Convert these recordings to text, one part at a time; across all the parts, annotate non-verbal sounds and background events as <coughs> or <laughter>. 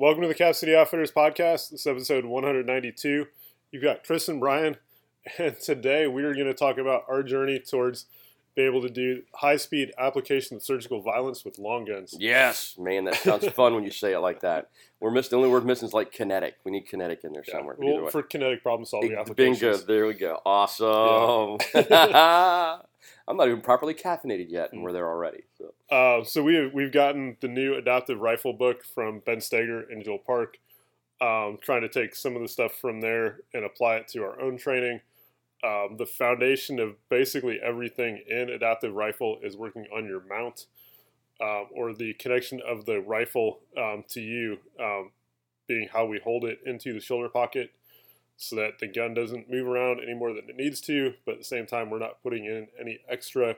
Welcome to the Cap City Outfitters podcast. This is episode 192. You've got Chris and Brian, <laughs> and today we are going to talk about our journey towards being able to do high speed application of surgical violence with long guns. Yes, man, that sounds <laughs> fun when you say it like that. We're missing the only word missing is like kinetic. We need kinetic in there Yeah, somewhere. either Well, way. for kinetic problem solving Bingo, applications. there we go. Awesome. <laughs> I'm not even properly caffeinated yet, and we're there already. So Uh, so we have, we've gotten the new adaptive rifle book from Ben Stoeger and Joel Park. Um, trying to take some of the stuff from there and apply it to our own training. Um, the foundation of basically everything in adaptive rifle is working on your mount um, or the connection of the rifle um, to you, um, being how we hold it into the shoulder pocket so that the gun doesn't move around any more than it needs to, but at the same time, we're not putting in any extra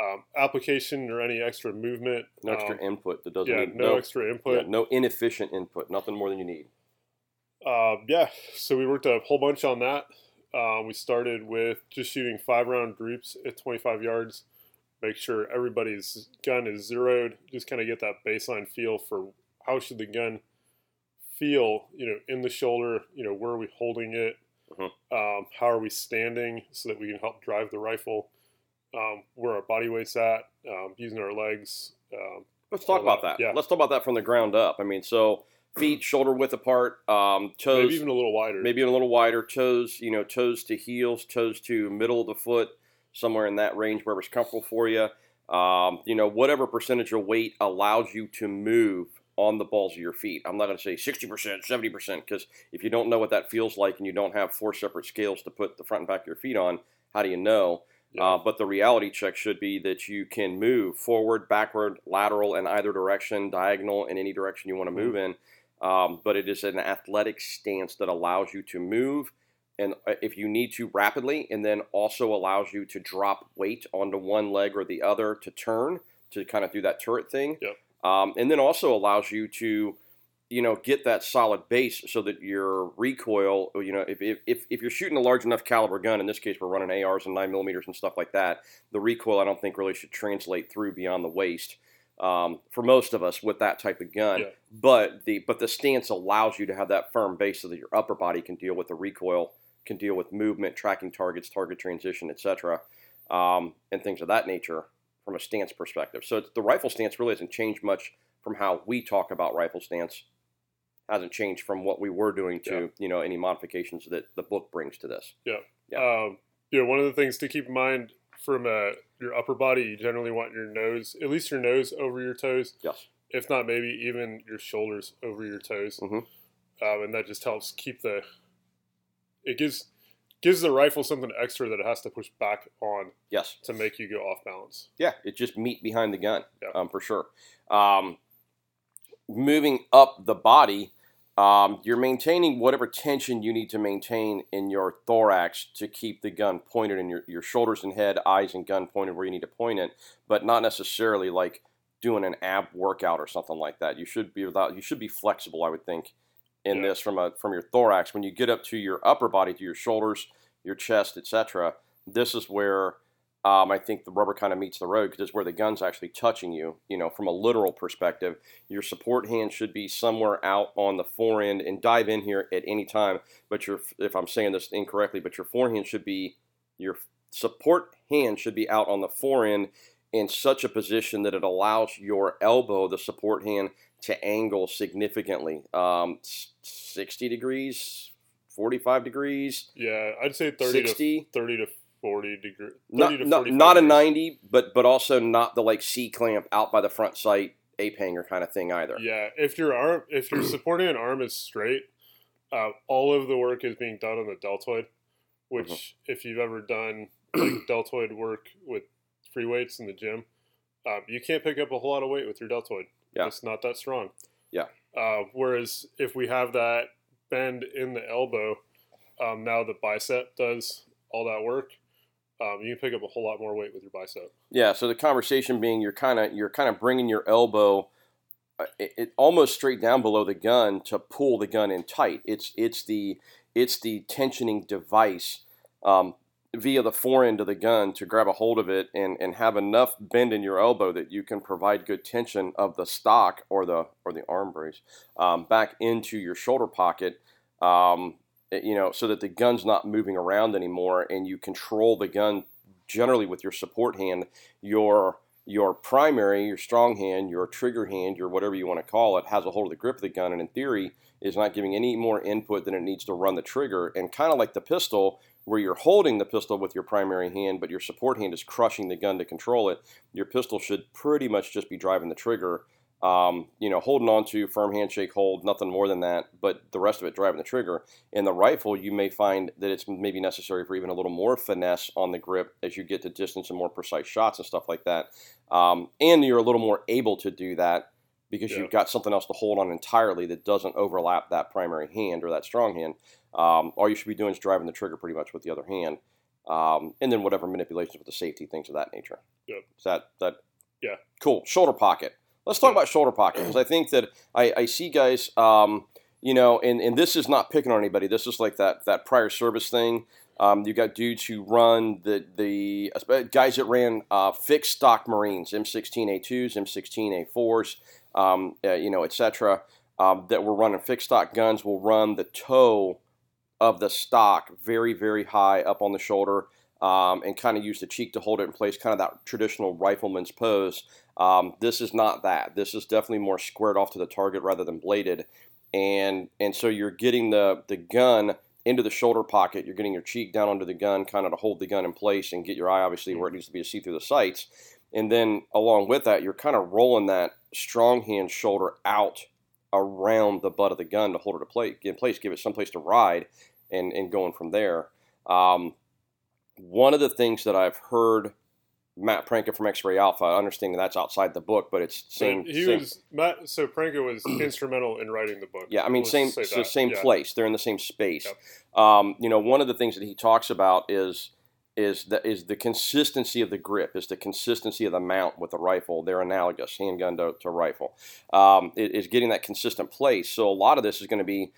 um, application or any extra movement. no extra Um, input that doesn't yeah, need no, no, extra yeah, input. no inefficient input. Nothing more than you need. Uh, yeah, so we worked a whole bunch on that. Uh, we started with just shooting five round groups at 25 yards. Make sure everybody's gun is zeroed. Just kind of get that baseline feel for how should the gun feel, you know, in the shoulder. You know, where are we holding it? Mhm. Um, how are we standing so that we can help drive the rifle? Um, where our body weight's at, um, using our legs. Um, Let's talk about that, that. yeah. Let's talk about that from the ground up. I mean, so feet <clears throat> shoulder width apart, um, toes maybe even a little wider. maybe a little wider toes you know toes to heels toes to middle of the foot somewhere in that range where it's comfortable for you um, you know whatever percentage of weight allows you to move on the balls of your feet i'm not going to say 60% 70% because if you don't know what that feels like and you don't have four separate scales to put the front and back of your feet on how do you know Yeah. uh, but the reality check should be that you can move forward, backward, lateral, in either direction, diagonal, in any direction you want to move in. Um, but it is an athletic stance that allows you to move, and uh, if you need to rapidly, and then also allows you to drop weight onto one leg or the other to turn to kind of do that turret thing. Yep. Um, and then also allows you to you know, get that solid base so that your recoil, you know, if, if, if, you're shooting a large enough caliber gun, in this case we're running ARs and 9 millimeters and stuff like that, the recoil I don't think really should translate through beyond the waist um, for most of us with that type of gun. Yeah. But the but the stance allows you to have that firm base so that your upper body can deal with the recoil, can deal with movement, tracking targets, target transition, etc., um, and things of that nature from a stance perspective. So the rifle stance really hasn't changed much from how we talk about rifle stance hasn't changed from what we were doing to Yeah. you know any modifications that the book brings to this. Yeah. Um, you know, one of the things to keep in mind from uh, your upper body, you generally want your nose, at least your nose over your toes. Yes. If not, maybe even your shoulders over your toes. Mhm. Um, and that just helps keep the. It gives gives the rifle something extra that it has to push back on Yes. to make you go off balance. Yeah, it just meat behind the gun, Yeah. um, for sure. Um, moving up the body, um, you're maintaining whatever tension you need to maintain in your thorax to keep the gun pointed in your, your shoulders and head, eyes and gun pointed where you need to point it, but not necessarily like doing an ab workout or something like that. You should be without you should be flexible, I would think, in Yeah. this from a from your thorax. When you get up to your upper body, to your shoulders, your chest, etc., this is where um, I think the rubber kind of meets the road because it's where the gun's actually touching you. You know, from a literal perspective, your support hand should be somewhere out on the forend and dive in here at any time. But your, if I'm saying this incorrectly, but your forehand should be your support hand should be out on the forend in such a position that it allows your elbow, the support hand, to angle significantly. Um, 60 degrees, 45 degrees, Yeah, I'd say thirty 60. to thirty to forty degree. 30 not, to not, 45 not a 90 but but also not the like c clamp out by the front sight ape hanger kind of thing either Yeah, if your arm, if your <clears throat> supporting an arm is straight, uh, all of the work is being done on the deltoid. Which, Mm-hmm. if you've ever done like deltoid work with free weights in the gym, um, you can't pick up a whole lot of weight with your deltoid. Yeah. it's not that strong. Yeah. Uh, whereas if we have that bend in the elbow, um, now the bicep does all that work. Um, you can pick up a whole lot more weight with your bicep. yeah so the conversation being you're kind of you're kind of bringing your elbow uh, it, it almost straight down below the gun to pull the gun in tight it's it's the it's the tensioning device um, via the forend of the gun to grab a hold of it and, and have enough bend in your elbow that you can provide good tension of the stock or the or the arm brace um, back into your shoulder pocket. Um, you know, so that the gun's not moving around anymore, and you control the gun generally with your support hand. Your your primary, your strong hand, your trigger hand, your whatever you want to call it, has a hold of the grip of the gun, and in theory, is not giving any more input than it needs to run the trigger. And kind of like the pistol, where you're holding the pistol with your primary hand, but your support hand is crushing the gun to control it, your pistol should pretty much just be driving the trigger. Um, you know, holding on to firm handshake hold, nothing more than that, but the rest of it driving the trigger. In the rifle, you may find that it's maybe necessary for even a little more finesse on the grip as you get to distance and more precise shots and stuff like that. Um, and you're a little more able to do that because yeah. you've got something else to hold on entirely that doesn't overlap that primary hand or that strong hand. Um, all you should be doing is driving the trigger pretty much with the other hand, um, and then whatever manipulations with the safety things of that nature. Yep. Is that that? Yeah. Cool. Shoulder pocket. Let's talk about shoulder pocket because I think that I, I see guys, um, you know, and, and this is not picking on anybody. This is like that that prior service thing. Um, you got dudes who run the the uh, guys that ran uh, fixed stock Marines, M16A2s, M16A4s, um, uh, you know, etc. Um, that were running fixed stock guns will run the toe of the stock very very high up on the shoulder um, and kind of use the cheek to hold it in place, kind of that traditional rifleman's pose. Um, this is not that. This is definitely more squared off to the target rather than bladed, and and so you're getting the the gun into the shoulder pocket. You're getting your cheek down under the gun, kind of to hold the gun in place and get your eye obviously where it needs to be to see through the sights. And then along with that, you're kind of rolling that strong hand shoulder out around the butt of the gun to hold it in place, give it some place to ride, and and going from there. Um, one of the things that I've heard Matt Pranka from X-Ray Alpha, I understand that that's outside the book, but it's same. he same, was Matt. So Pranka was <clears throat> instrumental in writing the book. Yeah, I mean, Let's same so same yeah. place. They're in the same space. Yep. Um, you know, one of the things that he talks about is is the is the consistency of the grip, is the consistency of the mount with the rifle. They're analogous, handgun to, to rifle. Um, it, is getting that consistent place. So a lot of this is going to be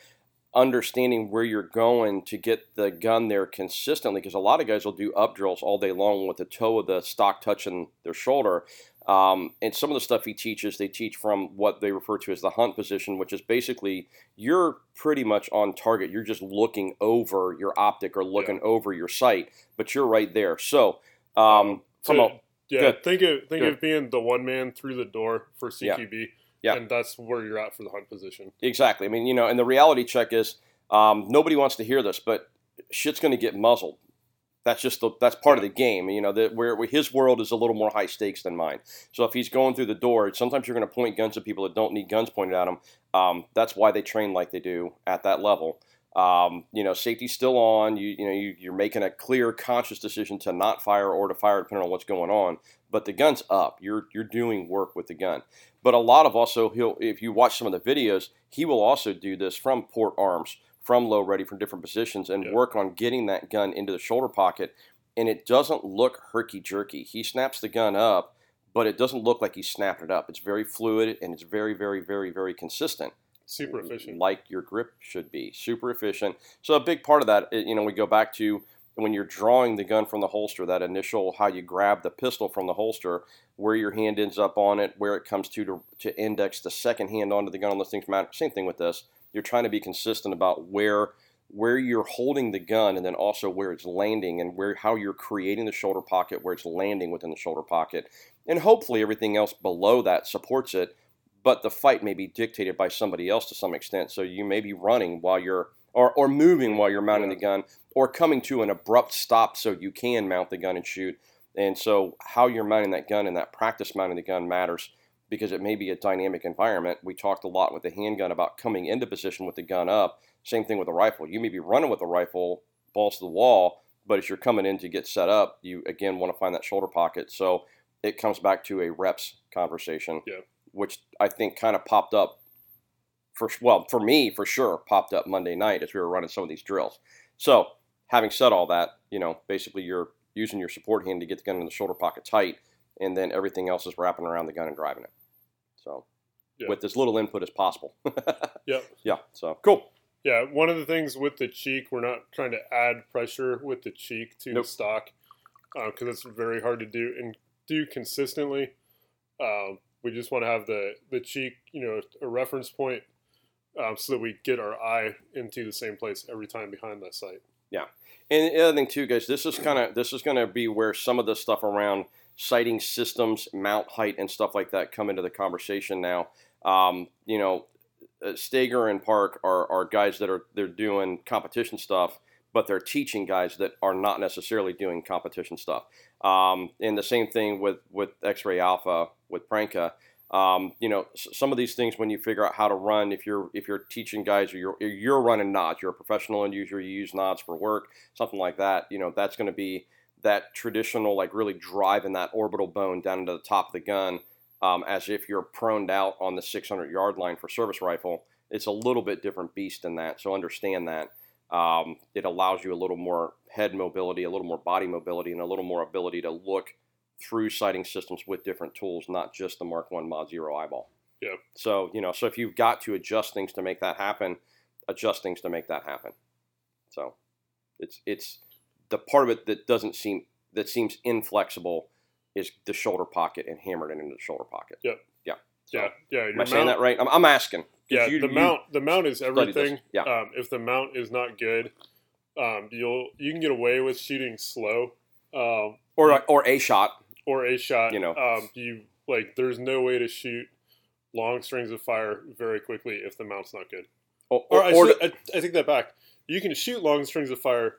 understanding where you're going to get the gun there consistently because a lot of guys will do up drills all day long with the toe of the stock touching their shoulder. Um, and some of the stuff he teaches, they teach from what they refer to as the hunt position, which is basically you're pretty much on target. You're just looking over your optic or looking yeah. over your sight, but you're right there. So, um, um from a, yeah, good. think of think good. of being the one man through the door for CQB. Yeah. Yeah. And that's where you're at for the hunt position. Exactly. I mean, you know, and the reality check is um, nobody wants to hear this, but shit's going to get muzzled. That's just the, that's part yeah. of the game. You know, that where, his world is a little more high stakes than mine. So if he's going through the door, sometimes you're going to point guns at people that don't need guns pointed at them. Um, that's why they train like they do at that level. Um, you know, safety's still on. You, you know, you, you're making a clear, conscious decision to not fire or to fire, depending on what's going on. But the gun's up. You're you're doing work with the gun. But a lot of also, he'll if you watch some of the videos, he will also do this from port arms, from low ready, from different positions, and yeah. work on getting that gun into the shoulder pocket. And it doesn't look herky jerky. He snaps the gun up, but it doesn't look like he snapped it up. It's very fluid and it's very, very, very, very consistent. Super efficient. Like your grip should be. Super efficient. So a big part of that, you know, we go back to when you're drawing the gun from the holster, that initial how you grab the pistol from the holster, where your hand ends up on it, where it comes to to, to index the second hand onto the gun on those things matter. Same thing with this. You're trying to be consistent about where where you're holding the gun and then also where it's landing and where how you're creating the shoulder pocket, where it's landing within the shoulder pocket. And hopefully everything else below that supports it, but the fight may be dictated by somebody else to some extent. So you may be running while you're or, or moving while you're mounting the gun, or coming to an abrupt stop so you can mount the gun and shoot. And so, how you're mounting that gun and that practice mounting the gun matters because it may be a dynamic environment. We talked a lot with the handgun about coming into position with the gun up. Same thing with the rifle. You may be running with the rifle, balls to the wall, but as you're coming in to get set up, you again want to find that shoulder pocket. So it comes back to a reps conversation, yeah. which I think kind of popped up for well for me for sure popped up Monday night as we were running some of these drills. So having said all that, you know basically you're using your support hand to get the gun in the shoulder pocket tight, and then everything else is wrapping around the gun and driving it. So with as little input as possible. <laughs> yep. Yeah. So cool. Yeah, one of the things with the cheek, we're not trying to add pressure with the cheek to Nope. the stock because it's very hard to do and do consistently. Um, we just want to have the the cheek, you know, a reference point, um, so that we get our eye into the same place every time behind that sight. Yeah, and the other thing too, guys, this is kind of this is going to be where some of the stuff around sighting systems, mount height, and stuff like that come into the conversation now. Um, you know, uh, Stoeger and Park are, are guys that are they're doing competition stuff, but they're teaching guys that are not necessarily doing competition stuff. Um, and the same thing with with X-Ray Alpha with Pranka. Um, you know, some of these things when you figure out how to run, if you're if you're teaching guys or you're you're running nods, you're a professional end user, you use nods for work, something like that. You know, that's going to be that traditional, like really driving that orbital bone down into the top of the gun, um, as if you're proned out on the 600 yard line for service rifle. It's a little bit different beast than that. So understand that. Um, it allows you a little more head mobility, a little more body mobility, and a little more ability to look through sighting systems with different tools, not just the Mark One Mod Zero eyeball. Yeah. So you know, so if you've got to adjust things to make that happen, adjust things to make that happen. So it's it's the part of it that doesn't seem that seems inflexible is the shoulder pocket and hammered it into the shoulder pocket. Yeah, yeah. Your Am I saying that right? I'm, I'm asking. Yeah, you- the you mount the mount is everything. Yeah. Um, if the mount is not good, um, you'll you can get away with shooting slow, um, or or a shot. Or a shot. You know. um, you like there's no way to shoot long strings of fire very quickly if the mount's not good. Or, Or, or, I, should, I, I take that back. You can shoot long strings of fire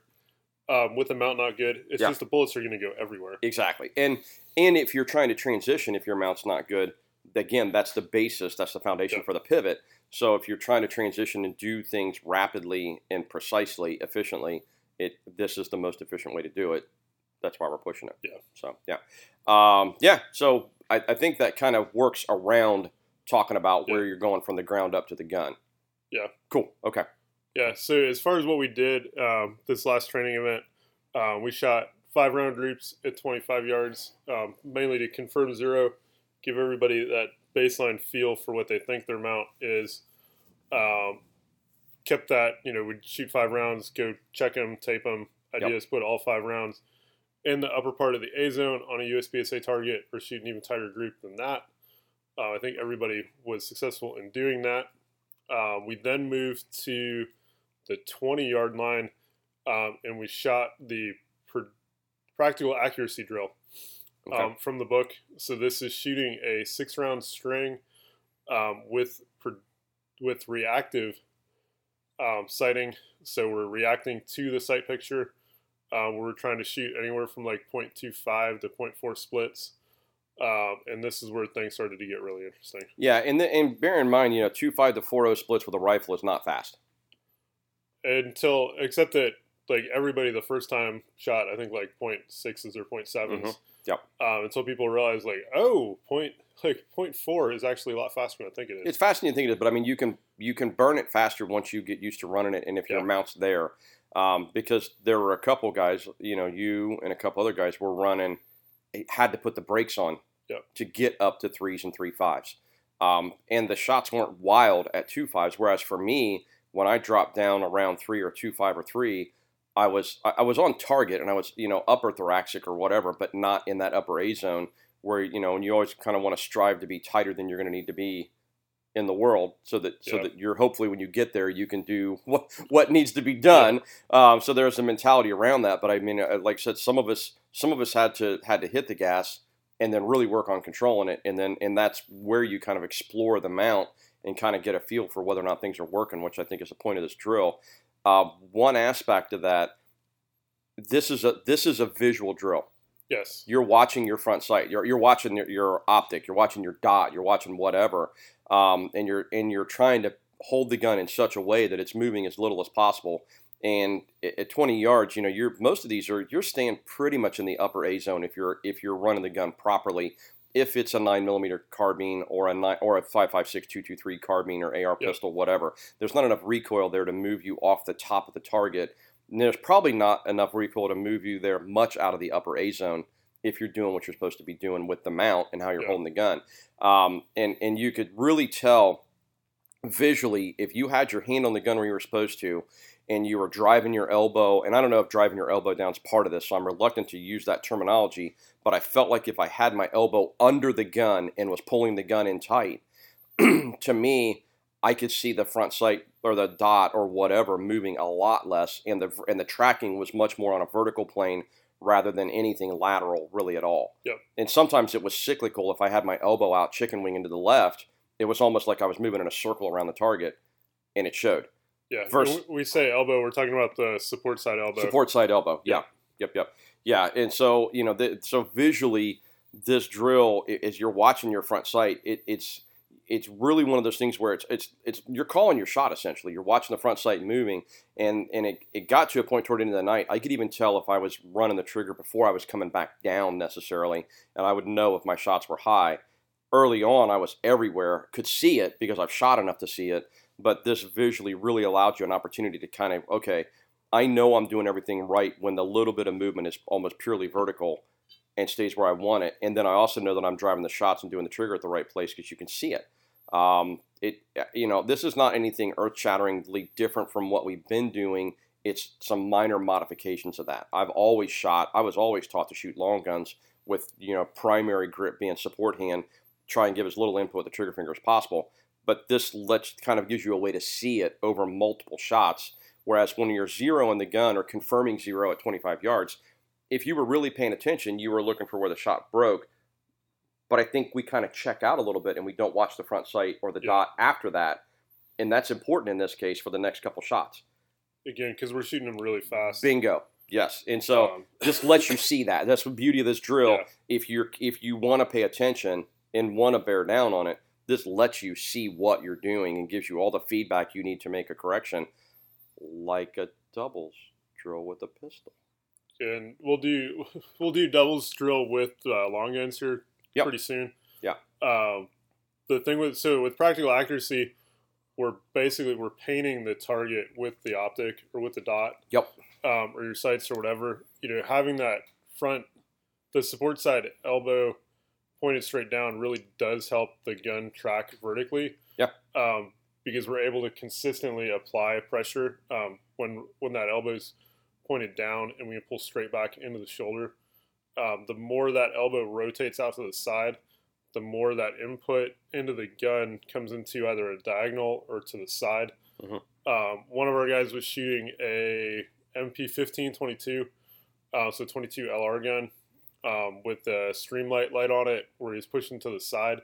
um, with the mount not good. It's Yeah. just the bullets are going to go everywhere. Exactly. And and if you're trying to transition, if your mount's not good, again, that's the basis, that's the foundation Yeah. for the pivot. So if you're trying to transition and do things rapidly and precisely, efficiently, it this is the most efficient way to do it. That's why we're pushing it. Yeah. So yeah, um, yeah. So I, I think that kind of works around talking about where you're going from the ground up to the gun. Yeah. Cool. Okay. Yeah. So as far as what we did um, this last training event, um, we shot five round groups at 25 yards, um, mainly to confirm zero, give everybody that baseline feel for what they think their mount is. Um, kept that, you know, we'd shoot five rounds, go check them, tape them. Idea is put all five rounds in the upper part of the A zone on a USPSA target or shoot an even tighter group than that. Uh, I think everybody was successful in doing that. Um, we then moved to the 20 yard line um, and we shot the pr- practical accuracy drill Okay. um, from the book. So this is shooting a six round string um, with pr- with reactive um, sighting. So we're reacting to the sight picture. Um, we're trying to shoot anywhere from like 0.25 to 0.4 splits. Um, and this is where things started to get really interesting. yeah, and the, and bear in mind, you know, two five to four zero splits with a rifle is not fast. Until, except that like everybody the first time shot, I think like 0.6s or 0.7s. Mhm. Yep. Um, until people realize like, oh, point like 0.4 is actually a lot faster than I think it is. It's fascinating to think of it, but I mean, you can you can burn it faster once you get used to running it, and if your mount's there, um, because there were a couple guys, you know, you and a couple other guys were running, had to put the brakes on Yep. to get up to threes and three fives, um, and the shots weren't wild at two fives. Whereas for me, when I dropped down around three or two five or three, I was I I was on target and I was you know upper thoracic or whatever, but not in that upper A zone where you know and you always kind of want to strive to be tighter than you're going to need to be in the world so that so Yeah. that you're hopefully when you get there you can do <laughs> what what needs to be done um, so there's a mentality around that but i mean uh, like i said some of us some of us had to had to hit the gas and then really work on controlling it and then and that's where you kind of explore the mount and kind of get a feel for whether or not things are working which i think is the point of this drill uh, one aspect of that this is a this is a visual drill yes. you're watching your front sight. You're, you're watching your, your optic. You're watching your dot. You're watching whatever, um, and you're and you're trying to hold the gun in such a way that it's moving as little as possible. And at at 20 yards, you know, you're most of these are you're staying pretty much in the upper A zone if you're if you're running the gun properly. If it's a nine millimeter carbine or a nine or a five five six two two three carbine or AR Yeah. pistol, whatever, there's not enough recoil there to move you off the top of the target. And there's probably not enough recoil to move you there much out of the upper A zone if you're doing what you're supposed to be doing with the mount and how you're Yeah. holding the gun. Um, and and you could really tell visually, if you had your hand on the gun where you were supposed to, and you were driving your elbow, and I don't know if driving your elbow down is part of this, so I'm reluctant to use that terminology, but I felt like if I had my elbow under the gun and was pulling the gun in tight, <clears throat> to me, I could see the front sight or the dot or whatever moving a lot less, and the and the tracking was much more on a vertical plane rather than anything lateral really at all. Yep. And sometimes it was cyclical. If I had my elbow out, chicken wing into the left, it was almost like I was moving in a circle around the target, and it showed. Yeah. Vers- we say elbow, we're talking about the support side elbow. Support side elbow. Yeah. Yep. Yep. Yeah. And so you know, the, so visually, this drill, as you're watching your front sight, it, it's it's really one of those things where it's it's it's you're calling your shot essentially. You're watching the front sight moving, and and it, it got to a point toward the end of the night. I could even tell if I was running the trigger before I was coming back down necessarily, and I would know if my shots were high. Early on, I was everywhere, could see it because I've shot enough to see it. But this visually really allowed you an opportunity to kind of okay, I know I'm doing everything right when the little bit of movement is almost purely vertical and stays where I want it. And then I also know that I'm driving the shots and doing the trigger at the right place because you can see it. Um, it you know this is not anything earth-shatteringly different from what we've been doing. It's some minor modifications of that. I've always shot. I was always taught to shoot long guns with you know primary grip being support hand. Try and give as little input with the trigger finger as possible. But this lets kind of gives you a way to see it over multiple shots. Whereas when you're zero in the gun or confirming zero at 25 yards, if you were really paying attention, you were looking for where the shot broke. But I think we kind of check out a little bit and we don't watch the front sight or the Yeah. dot after that. And that's important in this case for the next couple shots. Again, because we're shooting them really fast. Bingo. Yes. And so Um, <laughs> this lets you see that. That's the beauty of this drill. Yeah. If you're if you want to pay attention and want to bear down on it, this lets you see what you're doing and gives you all the feedback you need to make a correction, like a doubles drill with a pistol. and we'll do <laughs> we'll do doubles drill with uh, long guns here Yep. pretty soon. Yeah. Um, the thing with so with practical accuracy, we're basically we're painting the target with the optic or with the dot. Yep. Um, or your sights or whatever. You know, having that front, the support side elbow pointed straight down really does help the gun track vertically. Yep. Um, because we're able to consistently apply pressure um, when when that elbow's pointed down and we pull straight back into the shoulder. Um, the more that elbow rotates out to the side, the more that input into the gun comes into either a diagonal or to the side. Mhm. Um, one of our guys was shooting a MP15 22, uh, so 22 LR gun um, with the streamlight light on it, where he's pushing to the side.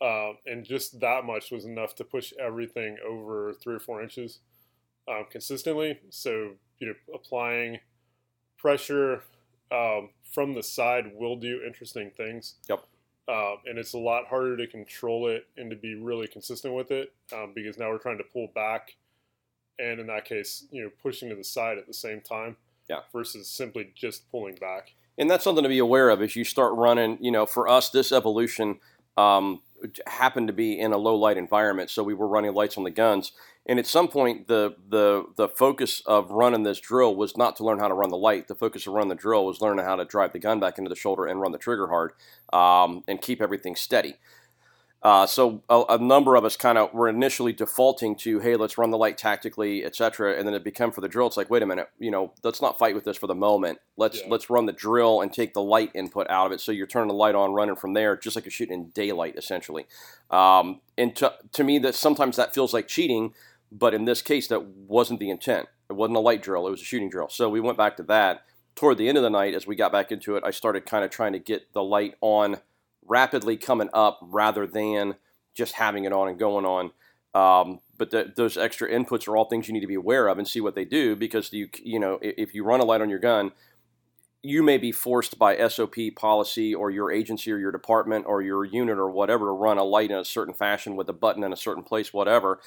Um, and just that much was enough to push everything over three or four inches um, consistently. So, you know, applying pressure um, from the side will do interesting things. Yep. Um, and it's a lot harder to control it and to be really consistent with it um, because now we're trying to pull back and in that case, you know, pushing to the side at the same time. Yeah. Versus simply just pulling back. and that's something to be aware of as you start running. You know, for us, this evolution um, happened to be in a low light environment, so we were running lights on the guns. And at some point, the the the focus of running this drill was not to learn how to run the light. The focus of running the drill was learning how to drive the gun back into the shoulder and run the trigger hard um, and keep everything steady. Uh, so a, a number of us kind of were initially defaulting to, hey, let's run the light tactically, etc. And then it became for the drill. It's like, wait a minute, you know, let's not fight with this for the moment. Let's Yeah. let's run the drill and take the light input out of it. So you're turning the light on, running from there, just like you're shooting in daylight, essentially. Um, and to, to me, that sometimes that feels like cheating, but in this case, that wasn't the intent. It wasn't a light drill; it was a shooting drill. So we went back to that. Toward the end of the night, as we got back into it, I started kind of trying to get the light on rapidly coming up rather than just having it on and going on. Um, but the, those extra inputs are all things you need to be aware of and see what they do because you you know if you run a light on your gun, you may be forced by SOP policy or your agency or your department or your unit or whatever to run a light in a certain fashion with a button in a certain place, whatever.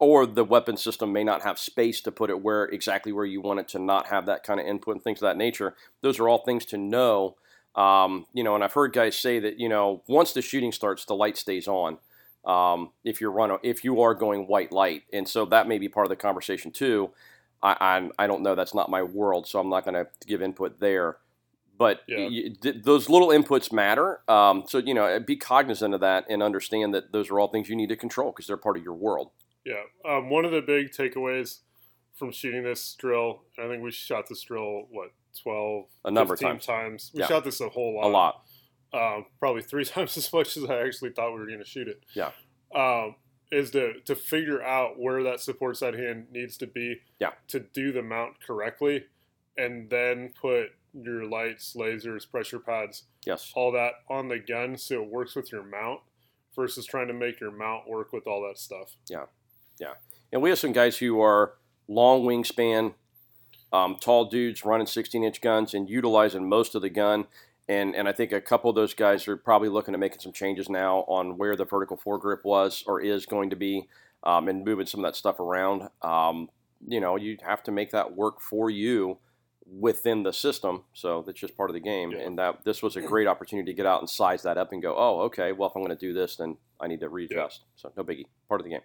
Or the weapon system may not have space to put it where exactly where you want it to not have that kind of input and things of that nature. Those are all things to know. Um, you know, and I've heard guys say that you know once the shooting starts, the light stays on. Um, if you're run, if you are going white light, and so that may be part of the conversation too. I, I'm, I don't know. That's not my world, so I'm not going to give input there. But Yeah. y- th- those little inputs matter. Um, so you know, be cognizant of that and understand that those are all things you need to control because they're part of your world. Yeah. Um, one of the big takeaways from shooting this drill, I think we shot this drill, what, 12, A number of 15 times. times. We Yeah. shot this a whole lot. A lot. Um, probably three <laughs> times as much as I actually thought we were going to shoot it. Yeah. Um, is to, to figure out where that support side hand needs to be Yeah. to do the mount correctly and then put your lights, lasers, pressure pads, Yes. all that on the gun so it works with your mount versus trying to make your mount work with all that stuff. And we have some guys who are long wingspan, um, tall dudes running 16 inch guns and utilizing most of the gun. And, and I think a couple of those guys are probably looking at making some changes now on where the vertical foregrip was or is going to be um, and moving some of that stuff around. Um, you know, you have to make that work for you within the system. So that's just part of the game. Yeah. And that this was a great opportunity to get out and size that up and go, oh, okay, well, if I'm going to do this, then I need to readjust. So no biggie. Part of the game.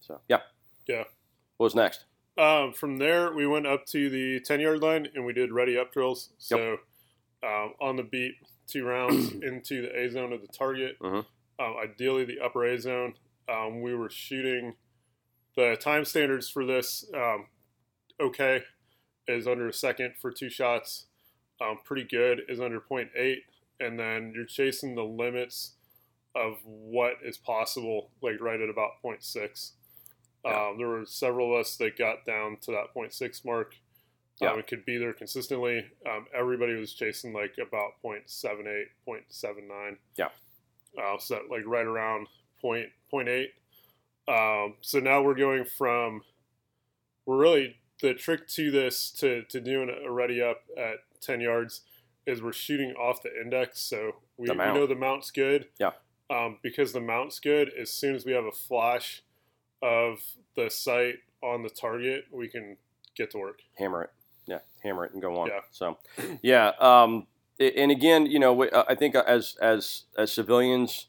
So, yeah. Yeah. What was next? Um, from there, we went up to the 10 yard line and we did ready up drills. So um, on the beat, two rounds <clears throat> into the A zone of the target. Mhm. Um, ideally, the upper A zone. Um, we were shooting the time standards for this. Um, okay, is under a second for two shots. Um, pretty good is under 0.8, and then you're chasing the limits of what is possible, like right at about 0.6. Yeah. Um, there were several of us that got down to that 0.6 mark. Yeah. Um, it could be there consistently. Um, everybody was chasing like about 0.78, 0.79. Yeah. Uh, so that, like right around point, 0.8. Um, so now we're going from, we're really, the trick to this, to, to doing a ready up at 10 yards, is we're shooting off the index. So we, we know the mount's good. Yeah. Um, because the mount's good, as soon as we have a flash of the sight on the target, we can get to work. hammer it. Yeah, hammer it and go on. Yeah. So, yeah. Um, and again, you know, I think as as as civilians,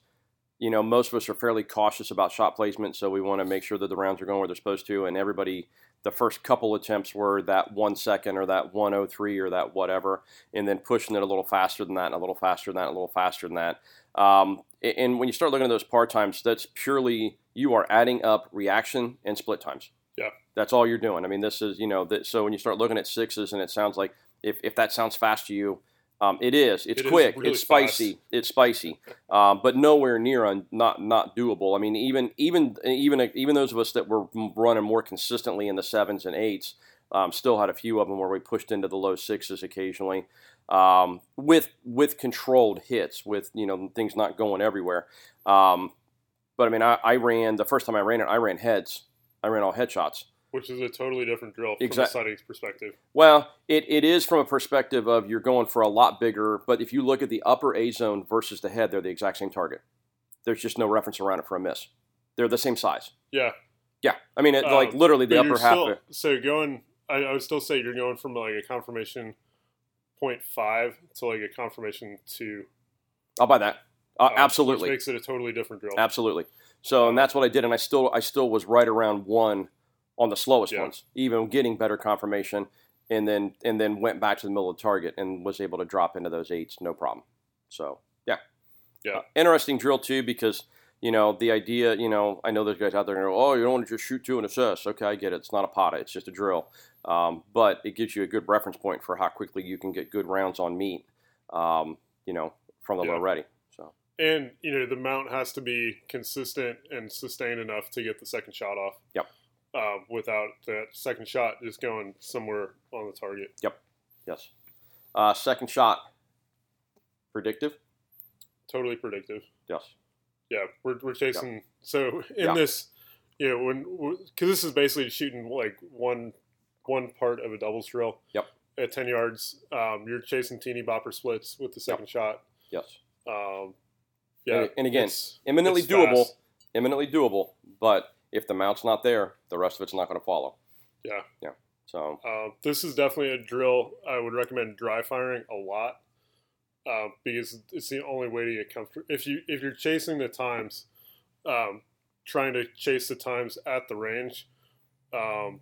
you know, most of us are fairly cautious about shot placement, so we want to make sure that the rounds are going where they're supposed to. And everybody, the first couple attempts were that one second or that 103 or that whatever, and then pushing it a little faster than that, and a little faster than that, and a little faster than that. Um, and when you start looking at those part times, that's purely you are adding up reaction and split times. Yeah. That's all you're doing. I mean, this is, you know, that, so when you start looking at sixes and it sounds like, if, if that sounds fast to you, um, it is. It's It is quick. really it's spicy. It's spicy, um, <laughs> but nowhere near on not not doable. I mean, even even even even those of us that were running more consistently in the sevens and eights um, still had a few of them where we pushed into the low sixes occasionally, um, with with controlled hits, with you know things not going everywhere. Um, but I mean, I, I ran the first time I ran it, I ran heads. I ran all headshots. which is a totally different drill from Exact- a sightings perspective. Well, it, it is from a perspective of you're going for a lot bigger, but if you look at the upper A zone versus the head, they're the exact same target. There's just no reference around it for a miss. They're the same size. Yeah, Yeah, I mean, it, Uh, like literally the upper half. still- of- so going, I, I would still say you're going from like a confirmation 0.5 to like a confirmation two. I'll buy that. Uh, um, absolutely, which makes it a totally different drill. absolutely. So, and that's what I did, and I still, I still was right around one on the slowest Yeah. ones, even getting better confirmation, and then and then went back to the middle of the target and was able to drop into those eights, no problem. So, yeah, Yeah. Uh, interesting drill too because you know the idea. You know, I know there's guys out there who go, "Oh, you don't want to just shoot two and assess." Okay, I get it. It's not a potta. It's just a drill. Um, but it gives you a good reference point for how quickly you can get good rounds on meat. Um, you know, from the Yeah. low ready. So And you know the mount has to be consistent and sustained enough to get the second shot off. Yep. Um, without that second shot just going somewhere on the target. Yep. Yes. Uh, second shot. Predictive. Totally predictive. Yes. Yeah, we're, we're chasing. So in Yeah. this, you know, when because this is basically shooting like one one part of a doubles drill. Yep. At ten yards, um, you're chasing teeny bopper splits with the second shot. Yes. Um, yeah, And- and again, it's- Imminently it's doable. fast. Imminently doable. But if the mount's not there, the rest of it's not going to follow. Yeah. Yeah. So Um, this is definitely a drill I would recommend dry firing a lot uh, because it's the only way to get comfortable. If you if you're chasing the times, um, trying to chase the times at the range, um,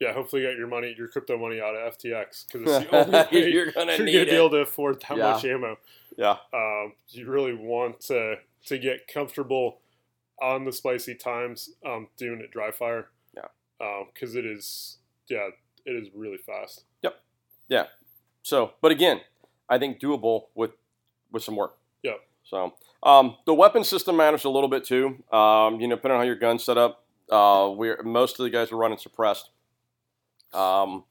yeah, hopefully you got your money, your crypto money out of FTX because it's the <laughs> only way you're going to you're need gonna be it. able to afford that Yeah. much ammo. Yeah. Um, you really want to to get comfortable on the spicy times um, doing it dry fire. Yeah. Because it is, yeah, it is really fast. Yep. Yeah. So, but again, I think doable with with some work. Yep. So um, the weapon system matters a little bit too. Um, you know, depending on how your gun's set up, uh, we're most of the guys are running suppressed. Um,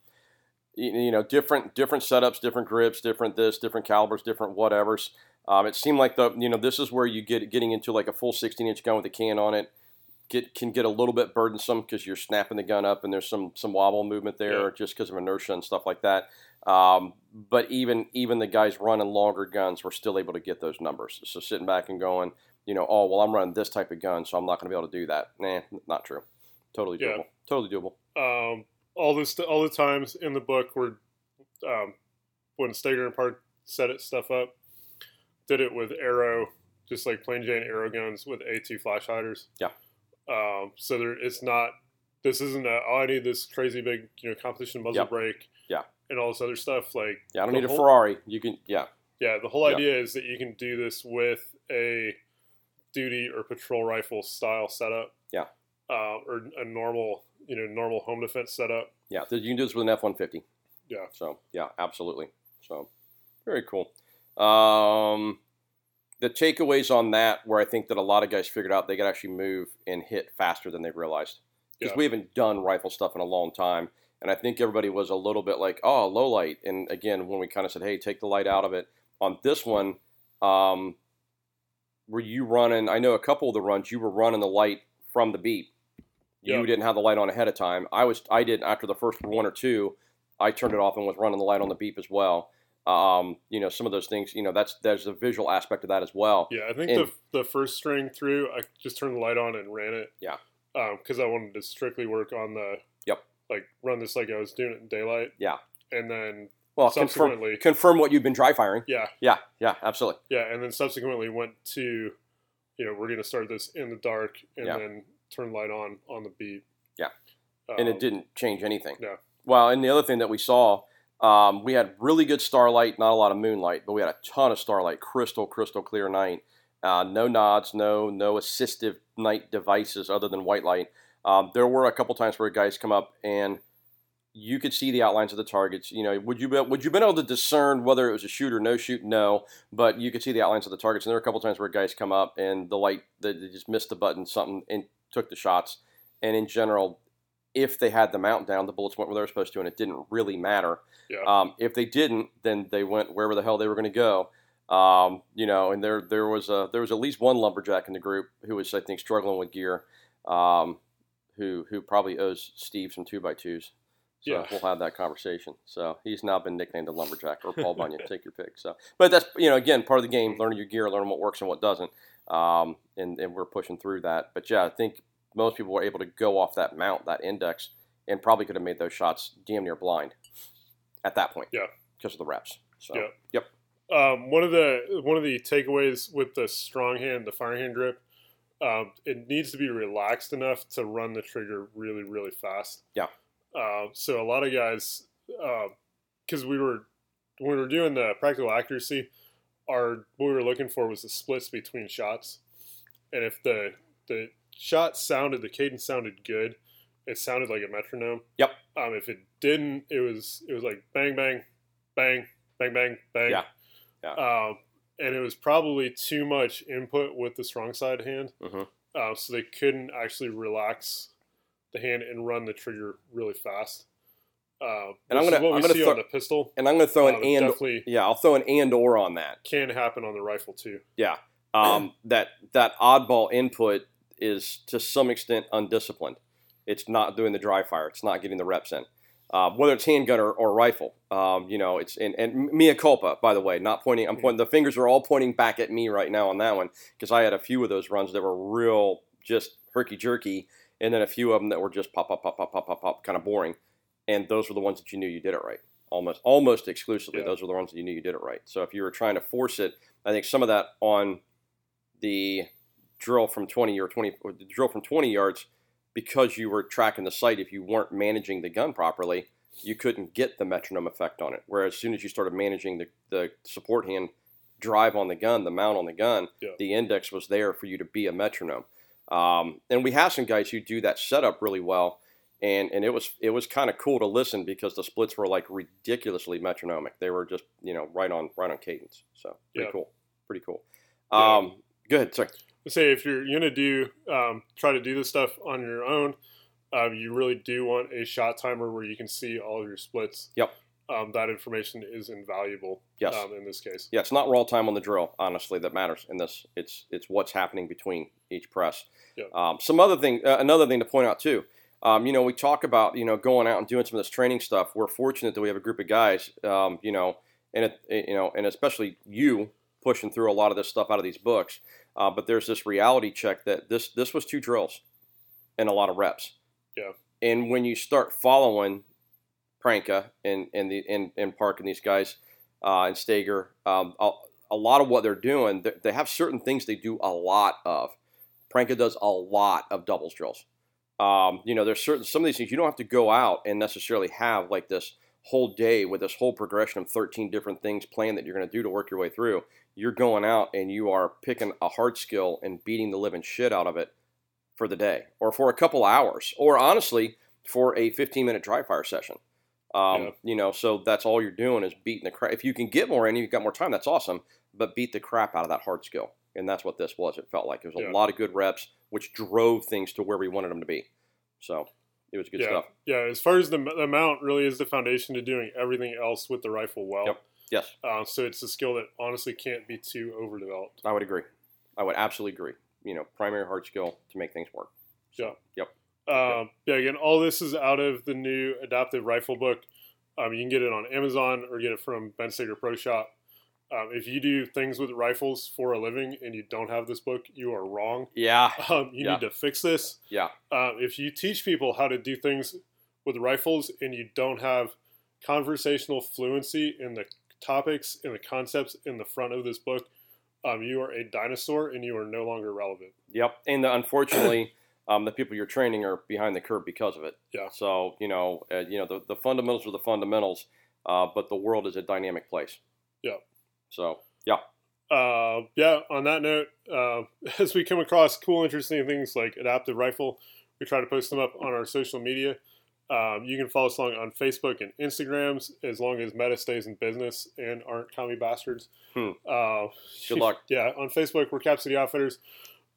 you, you know, different different setups, different grips, different this, different calibers, different whatevers. Um, it seemed like the you know this is where you get getting into like a full 16 inch gun with a can on it. Get, can get a little bit burdensome because you're snapping the gun up and there's some some wobble movement there Yeah. just because of inertia and stuff like that. Um, but even even the guys running longer guns were still able to get those numbers. So sitting back and going, you know, oh well, I'm running this type of gun, so I'm not going to be able to do that. Nah, not true. Totally Yeah. doable. Totally doable. um, all this all the times in the book where um, when Stoeger and Park set it stuff up, did it with Aero, just like plain Jane Aero guns with A2 flash hiders. Yeah. Um, so there, it's not. This isn't a. Oh, I need this crazy big, you know, competition muzzle Yep. brake. Yeah. And all this other stuff. Like, Yeah, I don't need a Ferrari. You can, yeah, yeah, the whole idea is that you can do this with a duty or patrol rifle style setup. Yeah. Uh, or a normal, you know, normal home defense setup. yeah. You can do this with an F one fifty. Yeah. So yeah, absolutely. So very cool. Um, the takeaways on that, where I think that a lot of guys figured out they could actually move and hit faster than they realized, because Yeah. we haven't done rifle stuff in a long time, and I think everybody was a little bit like, oh, low light. And again, when we kind of said, hey, take the light out of it. On this one, um, were you running? I know a couple of the runs you were running the light from the beep. You Yeah. didn't have the light on ahead of time. I was. I did after the first one or two. I turned it off and was running the light on the beep as well. Um, you know, some of those things. You know, that's there's a visual aspect of that as well. Yeah, I think And- the the first string through, I just turned the light on and ran it. Yeah. Because I wanted to strictly work on the. Yep. Like run this like I was doing it in daylight. Yeah. And then Well, confirm subsequently, confirm what you've been dry firing. yeah, Yeah, yeah, absolutely. yeah, and then subsequently went to, you know, we're going to start this in the dark and Yeah. then turn light on on the beat. Yeah. and Um, it didn't change anything. No. Well, and the other thing that we saw, um, we had really good starlight, not a lot of moonlight, but we had a ton of starlight, crystal, crystal clear night. Uh, no nods, no no assistive night devices other than white light. Um, there were a couple times where guys come up and you could see the outlines of the targets. You know, would you be, would you been able to discern whether it was a shoot or no shoot? No, but you could see the outlines of the targets. And there were a couple times where guys come up and the light they they just missed the button, something, and took the shots. And in general, if they had the mount down, the bullets went where they were supposed to, and it didn't really matter. Yeah. Um, if they didn't, then they went wherever the hell they were going to go. Um, you know, and there there was a there was at least one lumberjack in the group who was I think struggling with gear, um, who who probably owes Steve some two by twos. So Yeah. we'll have that conversation. So he's now been nicknamed a lumberjack or Paul <laughs> Bunyan. take your pick. So, but that's you know again part of the game, learning your gear, learning what works and what doesn't, um, and and we're pushing through that. But yeah, I think most people were able to go off that mount, that index, and probably could have made those shots damn near blind at that point. Yeah. because of the reps. So Yeah. yep, Um, one of the one of the takeaways with the strong hand, the fire hand grip, um, it needs to be relaxed enough to run the trigger really, really fast. Yeah. Uh, so a lot of guys, because we were when we were doing the practical accuracy, our what we were looking for was the splits between shots, and if the the shot sounded, the cadence sounded good, it sounded like a metronome. Yep. Um, if it didn't, it was it was like bang bang, bang bang bang bang. Yeah. Yeah. Um, and it was probably too much input with the strong side hand, uh, so they couldn't actually relax the hand and run the trigger really fast. Uh, And I'm gonna- I'm gonna see throw- on the pistol and I'm going to throw an and yeah, I'll throw an and or on that. can happen on the rifle too. Yeah, um, that that oddball input is to some extent undisciplined. It's not doing the dry fire. It's not getting the reps in. Uh, whether it's handgun or, or rifle, um, you know, it's and, and mea culpa. By the way, not pointing. I'm pointing. The fingers are all pointing back at me right now on that one because I had a few of those runs that were real, just herky jerky, and then a few of them that were just pop, pop, pop, pop, pop, pop, pop, kind of boring. And those were the ones that you knew you did it right, almost, almost exclusively. Yeah. Those were the ones that you knew you did it right. So if you were trying to force it, I think some of that on the drill from 20 or 20 or drill from 20 yards because you were tracking the sight if you weren't managing the gun properly you couldn't get the metronome effect on it whereas as soon as you started managing the, the support hand drive on the gun the mount on the gun Yeah. the index was there for you to be a metronome Um, and we have some guys who do that setup really well. And, and it was it was kind of cool to listen because the splits were like ridiculously metronomic. They were just you know right on right on cadence. So pretty Yeah. cool, pretty cool. Yeah. Um, Good. Sorry. Say if you're gonna do um, try to do this stuff on your own, um, you really do want a shot timer where you can see all of your splits. Yep. Um, that information is invaluable. Yes. Um, in this case. Yeah, it's not raw time on the drill, honestly, that matters in this. It's it's what's happening between each press. Yeah. Um, some other thing, uh, another thing to point out too. Um, you know, we talk about you know going out and doing some of this training stuff. We're fortunate that we have a group of guys. Um, you know, and it, you know, and especially you pushing through a lot of this stuff out of these books. Uh, but there's this reality check that this this was two drills and a lot of reps. Yeah. And when you start following Pranka and and the and, and Park and these guys uh, and Stoeger, um, a, a lot of what they're doing, they, they have certain things they do a lot of. Pranka does a lot of doubles drills. Um, you know, there's certain some of these things you don't have to go out and necessarily have like this whole day with this whole progression of 13 different things planned that you're going to do to work your way through. You're going out and you are picking a hard skill and beating the living shit out of it for the day or for a couple hours or honestly for a 15 minute dry fire session. Um, Yeah. You know, so that's all you're doing is beating the crap. If you can get more in, you've got more time. That's awesome. But beat the crap out of that hard skill, and that's what this was. It felt like it was a Yeah. lot of good reps, which drove things to where we wanted them to be. So it was good yeah. stuff. Yeah. As far as the, the mount really is the foundation to doing everything else with the rifle well. Yep. Yes, Uh, so it's a skill that honestly can't be too overdeveloped. I would agree. I would absolutely agree. You know, primary hard skill to make things work. Yeah. Yep. Um, yeah, again, all this is out of the new adaptive rifle book. Um, you can get it on Amazon or get it from Ben Stoeger Pro Shop. Um, if you do things with rifles for a living and you don't have this book, you are wrong. Yeah. <laughs> Um, you Yeah. need to fix this. Yeah. Um, if you teach people how to do things with rifles and you don't have conversational fluency in the topics and the concepts in the front of this book, um, you are a dinosaur and you are no longer relevant. Yep. And the, unfortunately, <coughs> um, the people you're training are behind the curve because of it. Yeah. So you know, uh, you know, the, the fundamentals are the fundamentals, uh, but the world is a dynamic place. Yeah. So yeah. uh, yeah, on that note, uh, <laughs> as we come across cool, interesting things like adaptive rifle, we try to post them up on our social media. Um, you can follow us along on Facebook and Instagrams as long as Meta stays in business and aren't commie bastards. Hmm. Uh, Good luck. Yeah, on Facebook, we're Cap City Outfitters.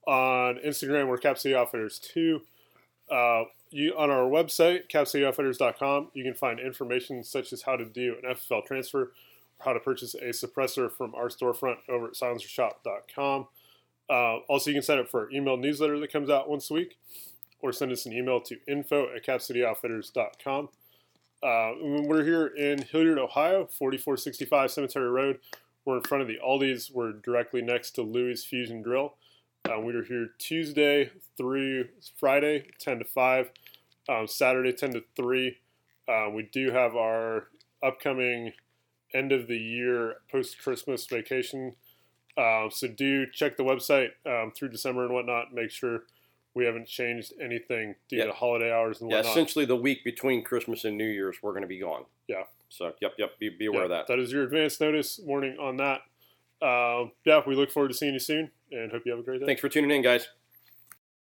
On Instagram, we're Cap City Outfitters too. Uh, you, on our website, capcityoutfitters.com, you can find information such as how to do an FFL transfer, how to purchase a suppressor from our storefront over at silencershop.com. Uh, also, you can sign up for our email newsletter that comes out once a week, or send us an email to info at capcityoutfitters.com. Uh, we're here in Hilliard, Ohio, 4465 Cemetery Road. We're in front of the Aldi's. We're directly next to Louis Fusion Grill. Uh, we are here Tuesday through Friday, 10 to 5, um, Saturday, 10 to 3. Uh, we do have our upcoming end of the year post Christmas vacation. Uh, so do check the website um, through December and whatnot. Make sure we haven't changed anything due Yeah. to holiday hours and whatnot. Yeah. Essentially, the week between Christmas and New Year's, we're going to be gone. Yeah. So yep, yep. Be, be aware Yeah, of that. That is your advance notice warning on that. Um, yeah, we look forward to seeing you soon and hope you have a great day. Thanks for tuning in, guys.